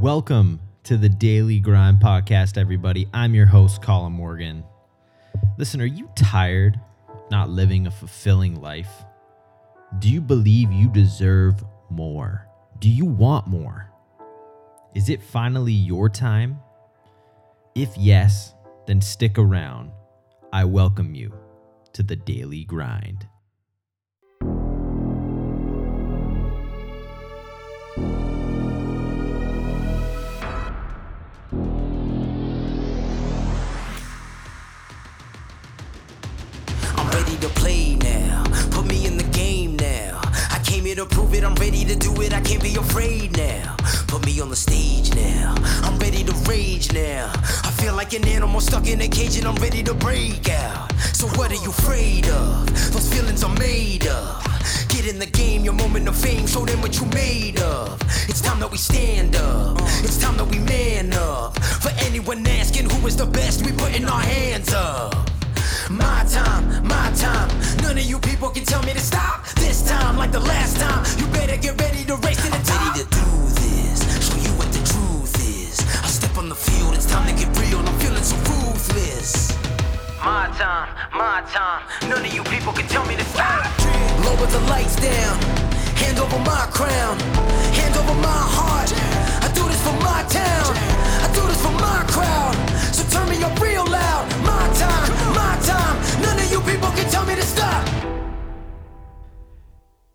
Welcome to the Daily Grind Podcast, everybody. I'm your host, Colin Morgan. Listen, are you tired not living a fulfilling life? Do you believe you deserve more? Do you want more? Is it finally your time? If yes, then stick around. I welcome you to the Daily Grind. Prove it. I'm ready to do it. I can't be afraid now. Put me on the stage now. I'm ready to rage now. I feel like an animal stuck in a cage and I'm ready to break out. So what are you afraid of? Those feelings are made of. Get in the game, your moment of fame, show them what you made of. It's time that we stand up. It's time that we man up. For anyone asking who is the best, we putting our hands up. My time, my time. None of you people can tell me to stop. This time, like the last time, you better get ready to race to the top. Ready to do this, show you what the truth is. I step on the field, it's time to get real. I'm feeling so ruthless. My time, my time. None of you people can tell me to stop. Lower the lights down. Hand over my crown. Hand over my heart.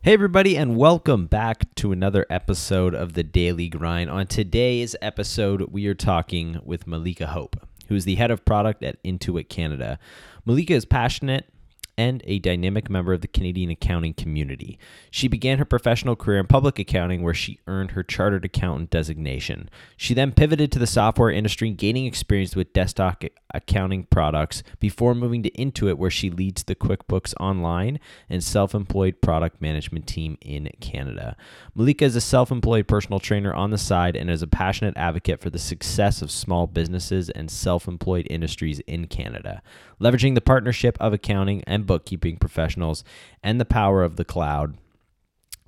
Hey, everybody, and welcome back to another episode of the Daily Grind. On today's episode, we are talking with Melika Hope, who is the head of product at Intuit Canada. Melika is passionate and a dynamic member of the Canadian accounting community. She began her professional career in public accounting, where she earned her chartered accountant designation. She then pivoted to the software industry, gaining experience with desktop accounting products before moving to Intuit, where she leads the QuickBooks Online and self employed product management team in Canada. Melika is a self employed personal trainer on the side and is a passionate advocate for the success of small businesses and self employed industries in Canada, leveraging the partnership of accounting and bookkeeping professionals and the power of the cloud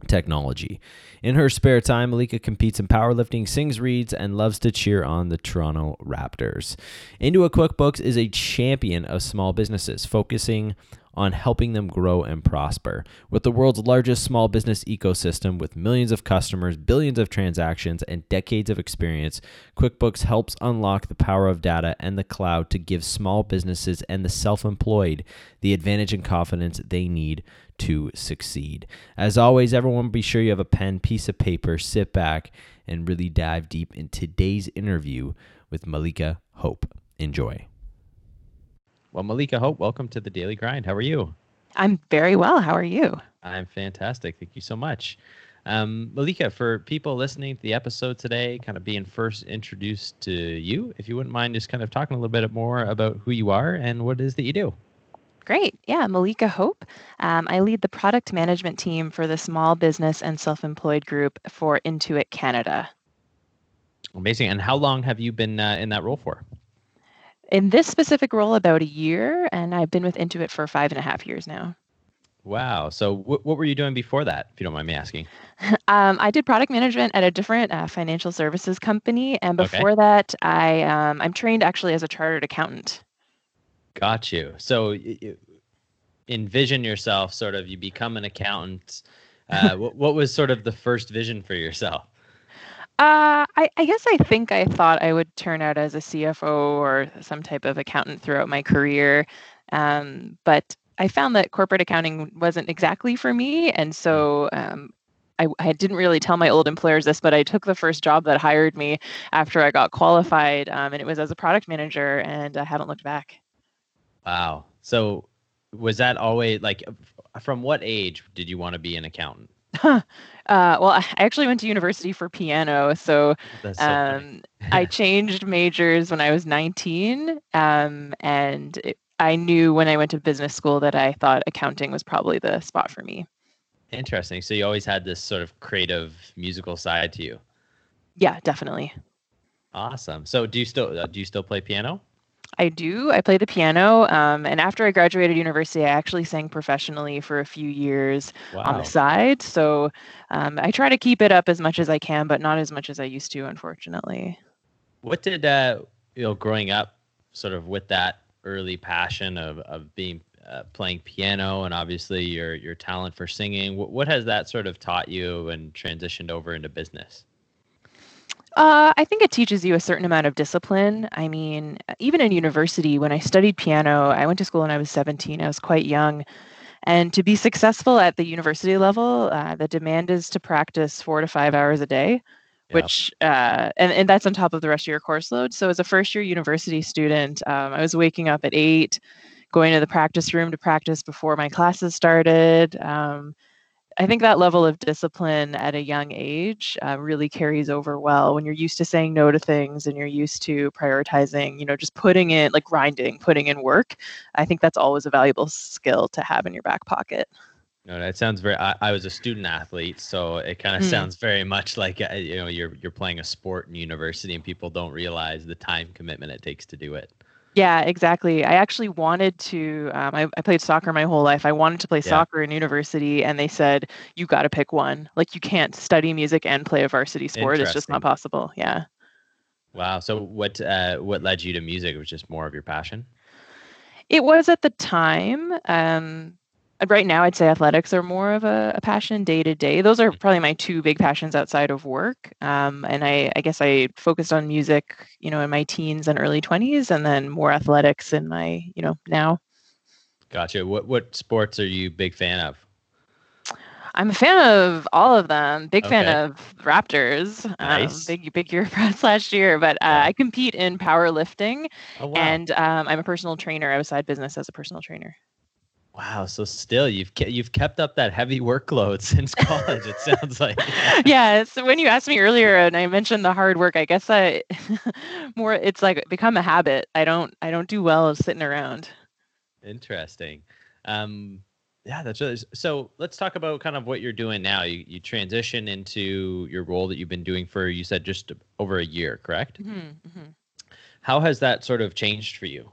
technology. In her spare time, Melika competes in powerlifting, sings, reads, and loves to cheer on the Toronto Raptors. Intuit QuickBooks is a champion of small businesses, focusing on helping them grow and prosper. With the world's largest small business ecosystem with millions of customers, billions of transactions, and decades of experience, QuickBooks helps unlock the power of data and the cloud to give small businesses and the self employed the advantage and confidence they need to succeed. As always, everyone be sure you have a pen, piece of paper, sit back, and really dive deep in today's interview with Melika Hope. Enjoy. Well, Melika Hope, welcome to the Daily Grind. How are you? I'm very well. How are you? I'm fantastic. Thank you so much. Um, Melika, for people listening to the episode today, kind of being first introduced to you, if you wouldn't mind just kind of talking a little bit more about who you are and what it is that you do. Great. Yeah, Melika Hope. Um, I lead the product management team for the small business and self employed group for Intuit Canada. Amazing. And how long have you been uh, in that role for? In this specific role, about a year, and I've been with Intuit for five and a half years now. Wow. So, wh- what were you doing before that, if you don't mind me asking? Um, I did product management at a different uh, financial services company, and Okay. before that, I um, I'm trained actually as a chartered accountant. Got you. So, y- y- envision yourself sort of you become an accountant. Uh, what, what was sort of the first vision for yourself? Uh, I, I guess I think I thought I would turn out as a CFO or some type of accountant throughout my career. Um, but I found that corporate accounting wasn't exactly for me. And so um, I, I didn't really tell my old employers this, but I took the first job that hired me after I got qualified. Um, and it was as a product manager, and I haven't looked back. Wow. So, was that always like from what age did you want to be an accountant? Uh, well, I actually went to university for piano. So so um, I changed majors when I was 19, um, and it, I knew when I went to business school that I thought accounting was probably the spot for me. Interesting. So you always had this sort of creative musical side to you. Yeah, definitely. Awesome. So do you still uh, do you still play piano? I do. I play the piano. Um, and after I graduated university, I actually sang professionally for a few years wow. on the side. So um, I try to keep it up as much as I can, but not as much as I used to, unfortunately. What did, uh, you know, growing up sort of with that early passion of, of being uh, playing piano and obviously your your talent for singing. What, what has that sort of taught you and transitioned over into business? Uh, I think it teaches you a certain amount of discipline. I mean, even in university, when I studied piano, I went to school when I was 17. I was quite young. And to be successful at the university level, uh, the demand is to practice four to five hours a day, which, uh, and, and that's on top of the rest of your course load. So, as a first year university student, um, I was waking up at eight, going to the practice room to practice before my classes started. Um, I think that level of discipline at a young age uh, really carries over well when you're used to saying no to things and you're used to prioritizing, you know, just putting in like grinding, putting in work. I think that's always a valuable skill to have in your back pocket. No, that sounds very. I, I was a student athlete, so it kind of mm. sounds very much like uh, you know you're you're playing a sport in university, and people don't realize the time commitment it takes to do it. Yeah, exactly. I actually wanted to. Um, I, I, played soccer my whole life. I wanted to play yeah. soccer in university, and they said you got to pick one. Like you can't study music and play a varsity sport. It's just not possible. Yeah. Wow. So what uh, what led you to music? It was just more of your passion. It was at the time. Um, right now i'd say athletics are more of a, a passion day to day those are probably my two big passions outside of work um, and I, I guess i focused on music you know in my teens and early 20s and then more athletics in my you know now gotcha what what sports are you big fan of I'm a fan of all of them. Big okay. fan of Raptors. Um, nice. Um, big big year for us last year, but uh, I compete in powerlifting, oh, wow. and um, I'm a personal trainer. I have a side business as a personal trainer. Wow. So still, you've ke- you've kept up that heavy workload since college. it sounds like. yeah. So when you asked me earlier, and I mentioned the hard work, I guess I more it's like become a habit. I don't I don't do well sitting around. Interesting. Um, yeah, that's really so. Let's talk about kind of what you're doing now. You you transition into your role that you've been doing for you said just over a year, correct? Mm-hmm, mm-hmm. How has that sort of changed for you?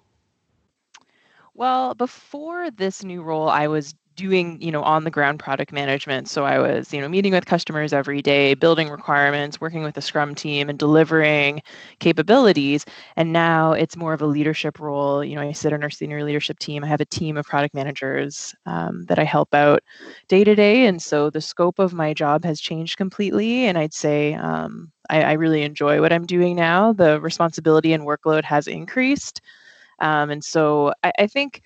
Well, before this new role, I was doing, you know, on the ground product management. So I was, you know, meeting with customers every day, building requirements, working with the Scrum team and delivering capabilities. And now it's more of a leadership role. You know, I sit on our senior leadership team. I have a team of product managers um, that I help out day to day. And so the scope of my job has changed completely. And I'd say um, I, I really enjoy what I'm doing now. The responsibility and workload has increased. Um, and so I, I think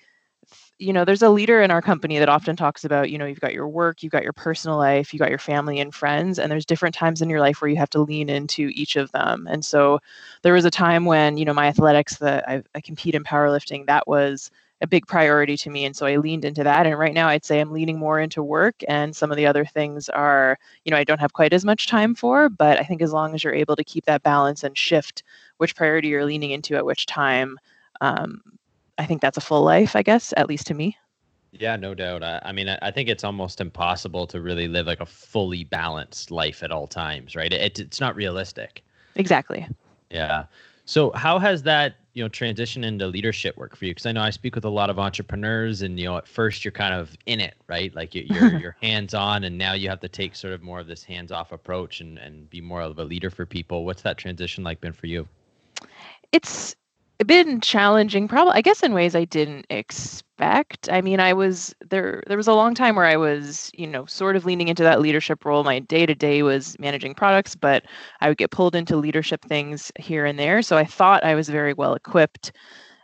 you know there's a leader in our company that often talks about you know you've got your work you've got your personal life you've got your family and friends and there's different times in your life where you have to lean into each of them. And so there was a time when you know my athletics that I, I compete in powerlifting that was a big priority to me and so i leaned into that and right now i'd say i'm leaning more into work and some of the other things are you know i don't have quite as much time for but i think as long as you're able to keep that balance and shift which priority you're leaning into at which time um, I think that's a full life, I guess, at least to me. Yeah, no doubt. I, I mean, I, I, think it's almost impossible to really live like a fully balanced life at all times, right? It, it's not realistic. Exactly. Yeah. So, how has that you know transition into leadership work for you? Because I know I speak with a lot of entrepreneurs, and you know, at first you're kind of in it, right? Like you're you're hands on, and now you have to take sort of more of this hands off approach and and be more of a leader for people. What's that transition like been for you? It's been challenging probably i guess in ways i didn't expect i mean i was there there was a long time where i was you know sort of leaning into that leadership role my day to day was managing products but i would get pulled into leadership things here and there so i thought i was very well equipped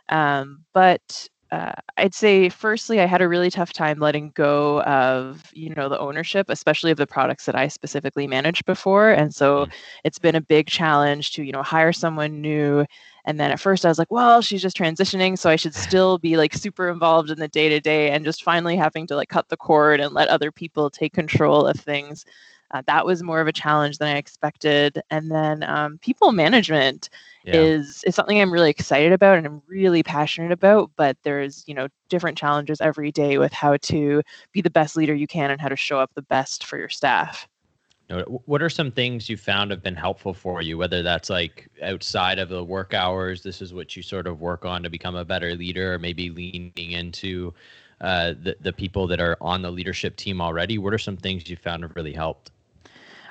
um, but uh, I'd say firstly, I had a really tough time letting go of you know the ownership, especially of the products that I specifically managed before, and so mm-hmm. it's been a big challenge to you know hire someone new. And then at first I was like, well, she's just transitioning, so I should still be like super involved in the day to day, and just finally having to like cut the cord and let other people take control of things. Uh, that was more of a challenge than I expected. And then um, people management yeah. is is something I'm really excited about and I'm really passionate about. But there's you know different challenges every day with how to be the best leader you can and how to show up the best for your staff. What are some things you found have been helpful for you, whether that's like outside of the work hours, this is what you sort of work on to become a better leader, or maybe leaning into uh, the, the people that are on the leadership team already? What are some things you found have really helped?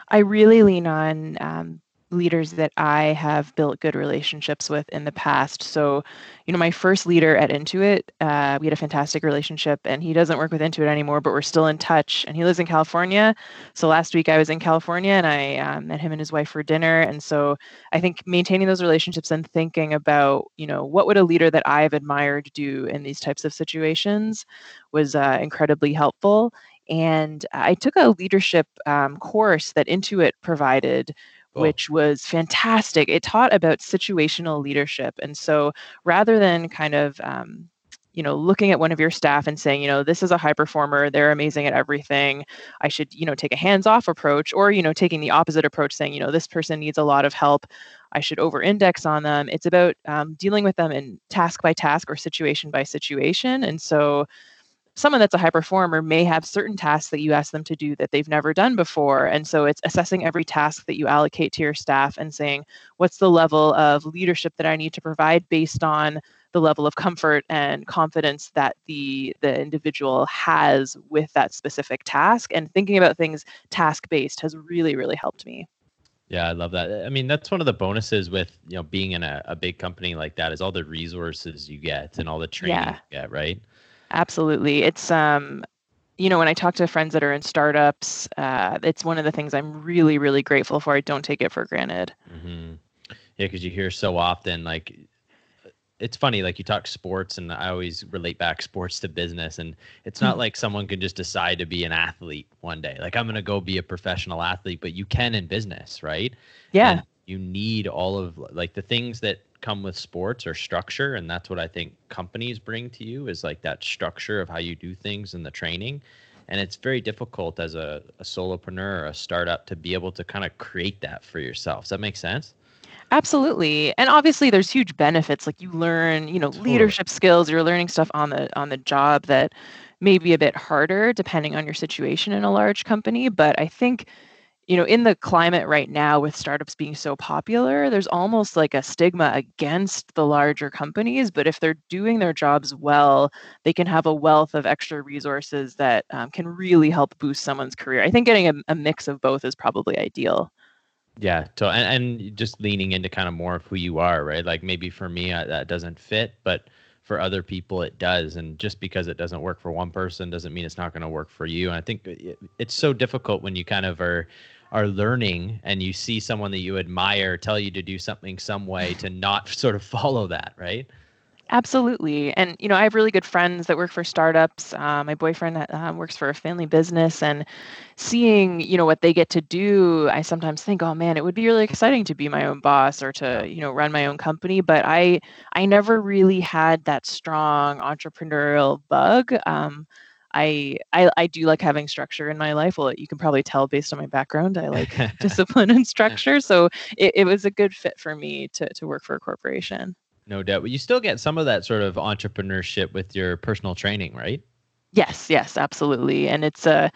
I really lean on um, leaders that I have built good relationships with in the past. So, you know, my first leader at Intuit, uh, we had a fantastic relationship, and he doesn't work with Intuit anymore, but we're still in touch. And he lives in California. So last week I was in California, and I um, met him and his wife for dinner. And so I think maintaining those relationships and thinking about, you know, what would a leader that I've admired do in these types of situations was uh, incredibly helpful. And I took a leadership um, course that Intuit provided Cool. which was fantastic. It taught about situational leadership. And so rather than kind of, um, you know, looking at one of your staff and saying, you know, this is a high performer, they're amazing at everything. I should, you know, take a hands-off approach, or you know, taking the opposite approach, saying, you know, this person needs a lot of help. I should over-index on them. It's about um, dealing with them in task by task or situation by situation. And so, someone that's a high performer may have certain tasks that you ask them to do that they've never done before. And so it's assessing every task that you allocate to your staff and saying, what's the level of leadership that I need to provide based on the level of comfort and confidence that the the individual has with that specific task and thinking about things task based has really really helped me yeah, I love that. I mean, that's one of the bonuses with you know being in a, a big company like that is all the resources you get and all the training yeah. you get, right? Absolutely. It's um you know, when I talk to friends that are in startups, uh, it's one of the things I'm really, really grateful for. I don't take it for granted. Mm-hmm. Yeah, because you hear so often, like, it's funny, like you talk sports, and I always relate back sports to business. And it's not mm-hmm. like someone can just decide to be an athlete one day. Like, I'm going to go be a professional athlete, but you can in business, right? Yeah. And you need all of like the things that come with sports or structure and that's what i think companies bring to you is like that structure of how you do things in the training. And it's very difficult as a, a solopreneur or a startup to be able to kind of create that for yourself. Does that make sense? Absolutely. And obviously there's huge benefits like you learn you know totally. leadership skills you're learning stuff on the on the job that may be a bit harder depending on your situation in a large company but i think you know, in the climate right now with startups being so popular, there's almost like a stigma against the larger companies. But if they're doing their jobs well, they can have a wealth of extra resources that um, can really help boost someone's career. I think getting a, a mix of both is probably ideal. Yeah, so and, and just leaning into kind of more of who you are, right? Like maybe for me I, that doesn't fit, but for other people it does and just because it doesn't work for one person doesn't mean it's not going to work for you and i think it, it's so difficult when you kind of are are learning and you see someone that you admire tell you to do something some way to not sort of follow that right Absolutely. And, you know, I have really good friends that work for startups. Uh, my boyfriend uh, works for a family business and seeing, you know, what they get to do, I sometimes think, oh man, it would be really exciting to be my own boss or to, you know, run my own company. But I, I never really had that strong entrepreneurial bug. Um, I, I I do like having structure in my life. Well, you can probably tell based on my background, I like discipline and structure. So it, it was a good fit for me to to work for a corporation. No doubt. But you still get some of that sort of entrepreneurship with your personal training, right? Yes, yes, absolutely. And it's a uh,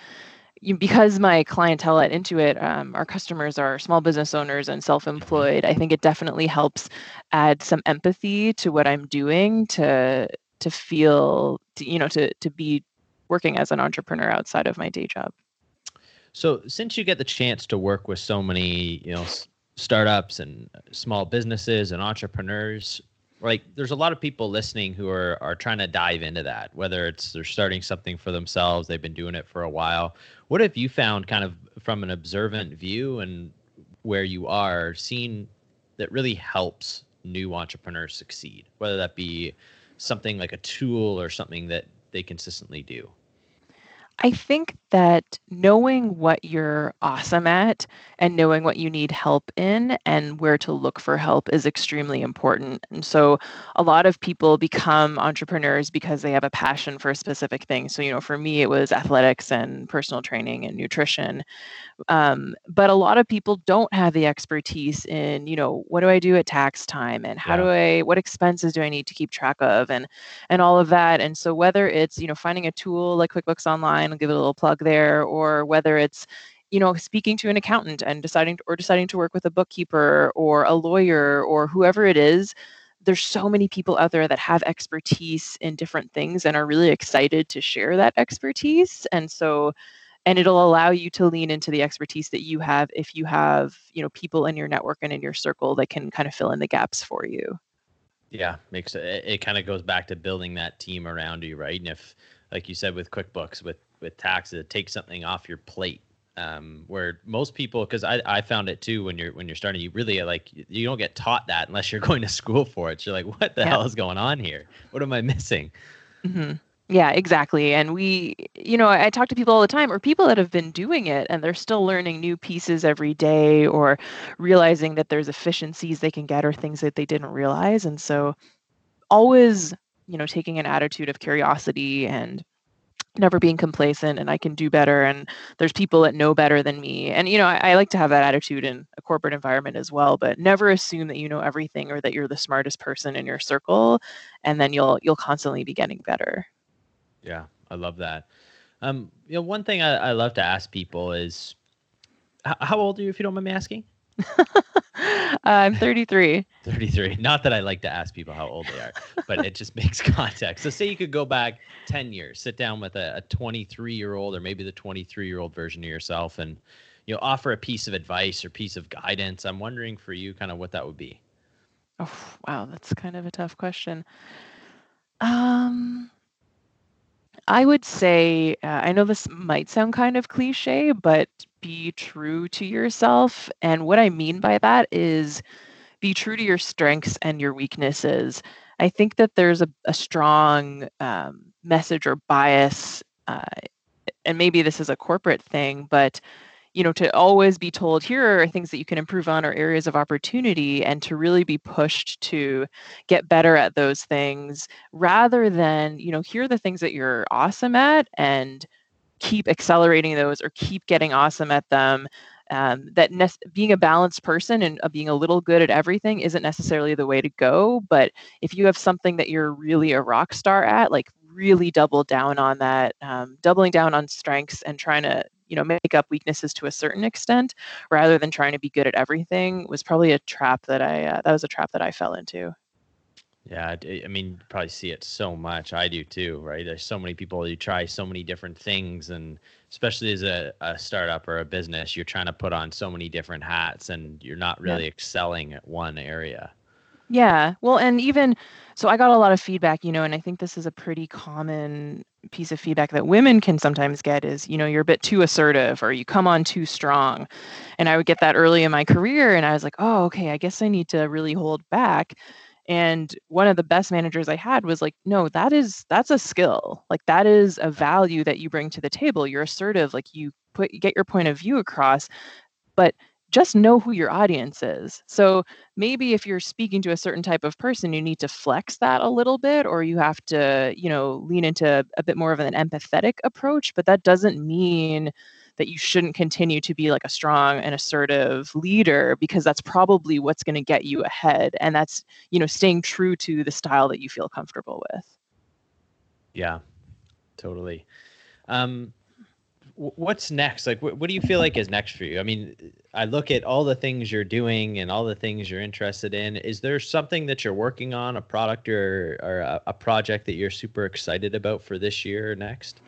you, because my clientele at Intuit, um, our customers are small business owners and self-employed. I think it definitely helps add some empathy to what I'm doing to to feel to, you know to to be working as an entrepreneur outside of my day job. So, since you get the chance to work with so many, you know, startups and uh, small businesses and entrepreneurs, like there's a lot of people listening who are are trying to dive into that, whether it's they're starting something for themselves, they've been doing it for a while. What have you found kind of from an observant view and where you are seen that really helps new entrepreneurs succeed, whether that be something like a tool or something that they consistently do? I think that knowing what you're awesome at and knowing what you need help in and where to look for help is extremely important. And so a lot of people become entrepreneurs because they have a passion for a specific thing. So, you know, for me, it was athletics and personal training and nutrition. Um, but a lot of people don't have the expertise in, you know, what do I do at tax time and how yeah. do I, what expenses do I need to keep track of and, and all of that. And so whether it's, you know, finding a tool like QuickBooks Online, I'll give it a little plug there, or whether it's you know speaking to an accountant and deciding to, or deciding to work with a bookkeeper or a lawyer or whoever it is there's so many people out there that have expertise in different things and are really excited to share that expertise and so and it'll allow you to lean into the expertise that you have if you have you know people in your network and in your circle that can kind of fill in the gaps for you. Yeah makes it it kind of goes back to building that team around you right? And if like you said with quickbooks with with taxes it takes something off your plate um, where most people because I, I found it too when you're when you're starting you really like you don't get taught that unless you're going to school for it. So you're like what the yeah. hell is going on here? What am i missing? Mm-hmm. Yeah exactly and we you know I, talk to people all the time or people that have been doing it and they're still learning new pieces every day or realizing that there's efficiencies they can get or things that they didn't realize and so always you know taking an attitude of curiosity and never being complacent and I can do better and there's people that know better than me. And you know, I, I, like to have that attitude in a corporate environment as well, but never assume that you know everything or that you're the smartest person in your circle and then you'll you'll constantly be getting better. Yeah, I love that. Um, you know, one thing I, I love to ask people is how old are you if you don't mind me asking? uh, I'm 33. 33. Not that I like to ask people how old they are, but it just makes context. So, say you could go back 10 years, sit down with a 23 year old or maybe the 23 year old version of yourself and you know offer a piece of advice or piece of guidance. I'm wondering for you kind of what that would be. Oh, wow, that's kind of a tough question. Um I would say, uh, I know this might sound kind of cliche, but be true to yourself. And what I mean by that is be true to your strengths and your weaknesses. I think that there's a, a strong um, message or bias, uh, and maybe this is a corporate thing, but you know to always be told here are things that you can improve on or areas of opportunity and to really be pushed to get better at those things rather than you know here are the things that you're awesome at and keep accelerating those or keep getting awesome at them um, that ne- being a balanced person and uh, being a little good at everything isn't necessarily the way to go but if you have something that you're really a rock star at like really double down on that um, doubling down on strengths and trying to you know make up weaknesses to a certain extent rather than trying to be good at everything was probably a trap that i uh, that was a trap that i fell into yeah i mean probably see it so much i do too right there's so many people you try so many different things and especially as a, a startup or a business you're trying to put on so many different hats and you're not really yeah. excelling at one area yeah. Well, and even so, I got a lot of feedback, you know, and I think this is a pretty common piece of feedback that women can sometimes get is, you know, you're a bit too assertive or you come on too strong. And I would get that early in my career. And I was like, oh, okay, I guess I need to really hold back. And one of the best managers I had was like, no, that is, that's a skill. Like, that is a value that you bring to the table. You're assertive, like, you put, get your point of view across. But just know who your audience is. So maybe if you're speaking to a certain type of person, you need to flex that a little bit, or you have to, you know, lean into a bit more of an empathetic approach. But that doesn't mean that you shouldn't continue to be like a strong and assertive leader because that's probably what's going to get you ahead. And that's, you know, staying true to the style that you feel comfortable with. Yeah, totally. Um, what's next like what, what do you feel like is next for you i mean i look at all the things you're doing and all the things you're interested in is there something that you're working on a product or, or a, a project that you're super excited about for this year or next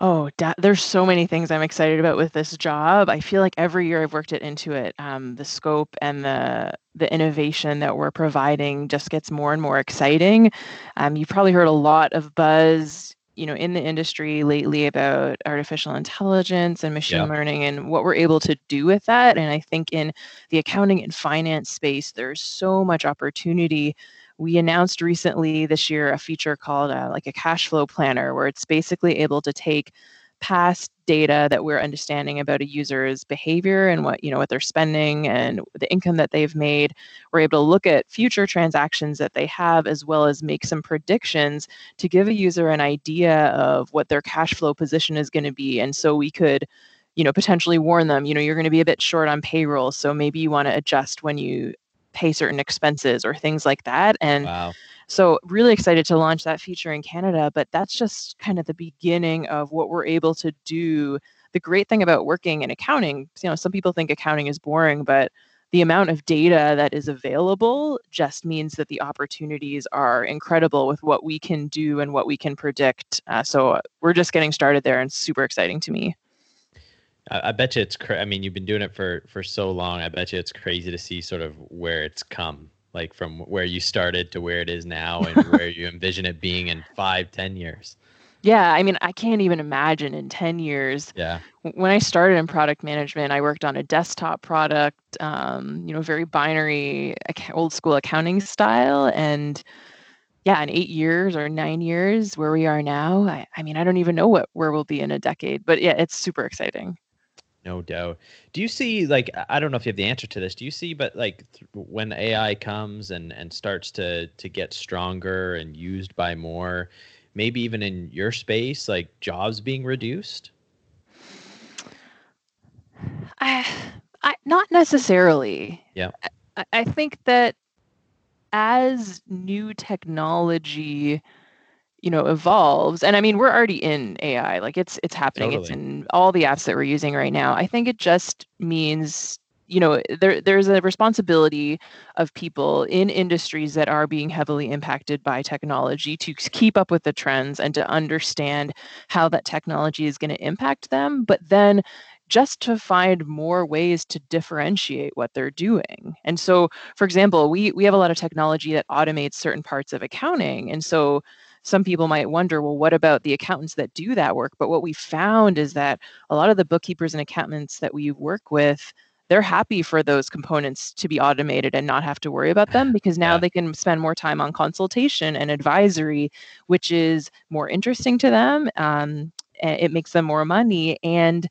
Oh, da- there's so many things I'm excited about with this job. I feel like every year I've worked at Intuit. Um, the scope and the the innovation that we're providing just gets more and more exciting. Um, you've probably heard a lot of buzz you know in the industry lately about artificial intelligence and machine yeah. learning and what we're able to do with that and i think in the accounting and finance space there's so much opportunity we announced recently this year a feature called uh, like a cash flow planner where it's basically able to take past data that we're understanding about a user's behavior and what you know what they're spending and the income that they've made we're able to look at future transactions that they have as well as make some predictions to give a user an idea of what their cash flow position is going to be and so we could you know potentially warn them you know you're going to be a bit short on payroll so maybe you want to adjust when you pay certain expenses or things like that and wow. So, really excited to launch that feature in Canada, but that's just kind of the beginning of what we're able to do the great thing about working in accounting, you know, some people think accounting is boring, but the amount of data that is available just means that the opportunities are incredible with what we can do and what we can predict. Uh, so we're just getting started there and super exciting to me. I, I bet you it's. Cra- I mean, you've been doing it for for so long. I bet you it's crazy to see sort of where it's come, like from where you started to where it is now, and where you envision it being in five, ten years. Yeah, I mean, I can't even imagine in 10 years. Yeah. When I started in product management, I worked on a desktop product, um, you know, very binary, old school accounting style. And yeah, in eight years or nine years, where we are now, I, I mean, I don't even know what where we'll be in a decade, but yeah, it's super exciting. No doubt. Do you see like I don't know if you have the answer to this. Do you see but like th- when AI comes and and starts to to get stronger and used by more, maybe even in your space, like jobs being reduced? I, I not necessarily. Yeah. I, I think that as new technology you know evolves and i mean we're already in ai like it's it's happening totally. it's in all the apps that we're using right now i think it just means you know there there's a responsibility of people in industries that are being heavily impacted by technology to keep up with the trends and to understand how that technology is going to impact them but then just to find more ways to differentiate what they're doing. And so, for example, we we have a lot of technology that automates certain parts of accounting. And so some people might wonder, well, what about the accountants that do that work? But what we found is that a lot of the bookkeepers and accountants that we work with, they're happy for those components to be automated and not have to worry about them because now yeah. they can spend more time on consultation and advisory, which is more interesting to them. Um, it makes them more money and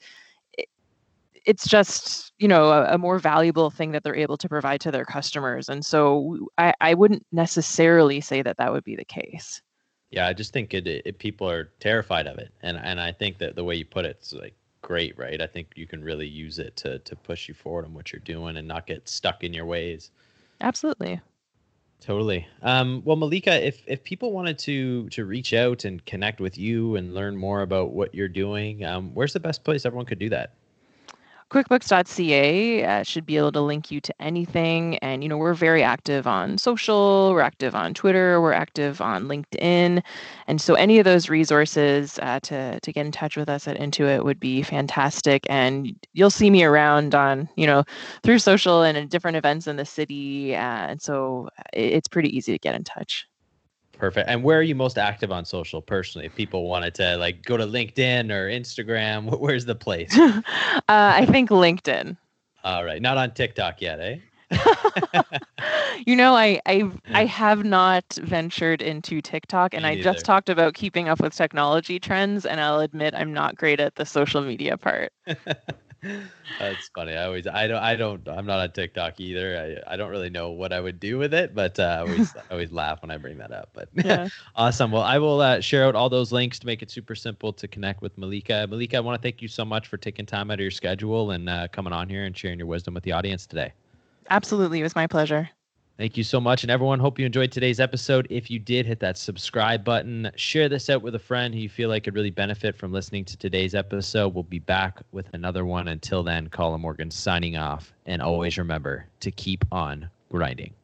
it's just you know a, a, more valuable thing that they're able to provide to their customers and so I, I wouldn't necessarily say that that would be the case yeah, I just think it, it, people are terrified of it, and and I think that the way you put it's like great, right? I think you can really use it to to push you forward on what you're doing and not get stuck in your ways. Absolutely. Totally. Um, well, Melika, if if people wanted to to reach out and connect with you and learn more about what you're doing, um, where's the best place everyone could do that? QuickBooks.ca uh, should be able to link you to anything. And, you know, we're very active on social, we're active on Twitter, we're active on LinkedIn. And so any of those resources uh, to, to get in touch with us at Intuit would be fantastic. And you'll see me around on, you know, through social and different events in the city. Uh, and so it's pretty easy to get in touch. Perfect. And where are you most active on social personally? If people wanted to like go to LinkedIn or Instagram, where's the place? uh, I think LinkedIn. All right. Not on TikTok yet, eh? you know, I I I have not ventured into TikTok, and I just talked about keeping up with technology trends, and I'll admit I'm not great at the social media part. That's funny. I always, I don't, I don't, I'm not on TikTok either. I, I don't really know what I would do with it, but uh, I always, I always laugh when I bring that up. But yeah. awesome. Well, I will uh, share out all those links to make it super simple to connect with Melika. Melika, I want to thank you so much for taking time out of your schedule and uh, coming on here and sharing your wisdom with the audience today. Absolutely, it was my pleasure. Thank you so much. And everyone, hope you enjoyed today's episode. If you did, hit that subscribe button. Share this out with a friend who you feel like could really benefit from listening to today's episode. We'll be back with another one. Until then, Colin Morgan signing off. And always remember to keep on grinding.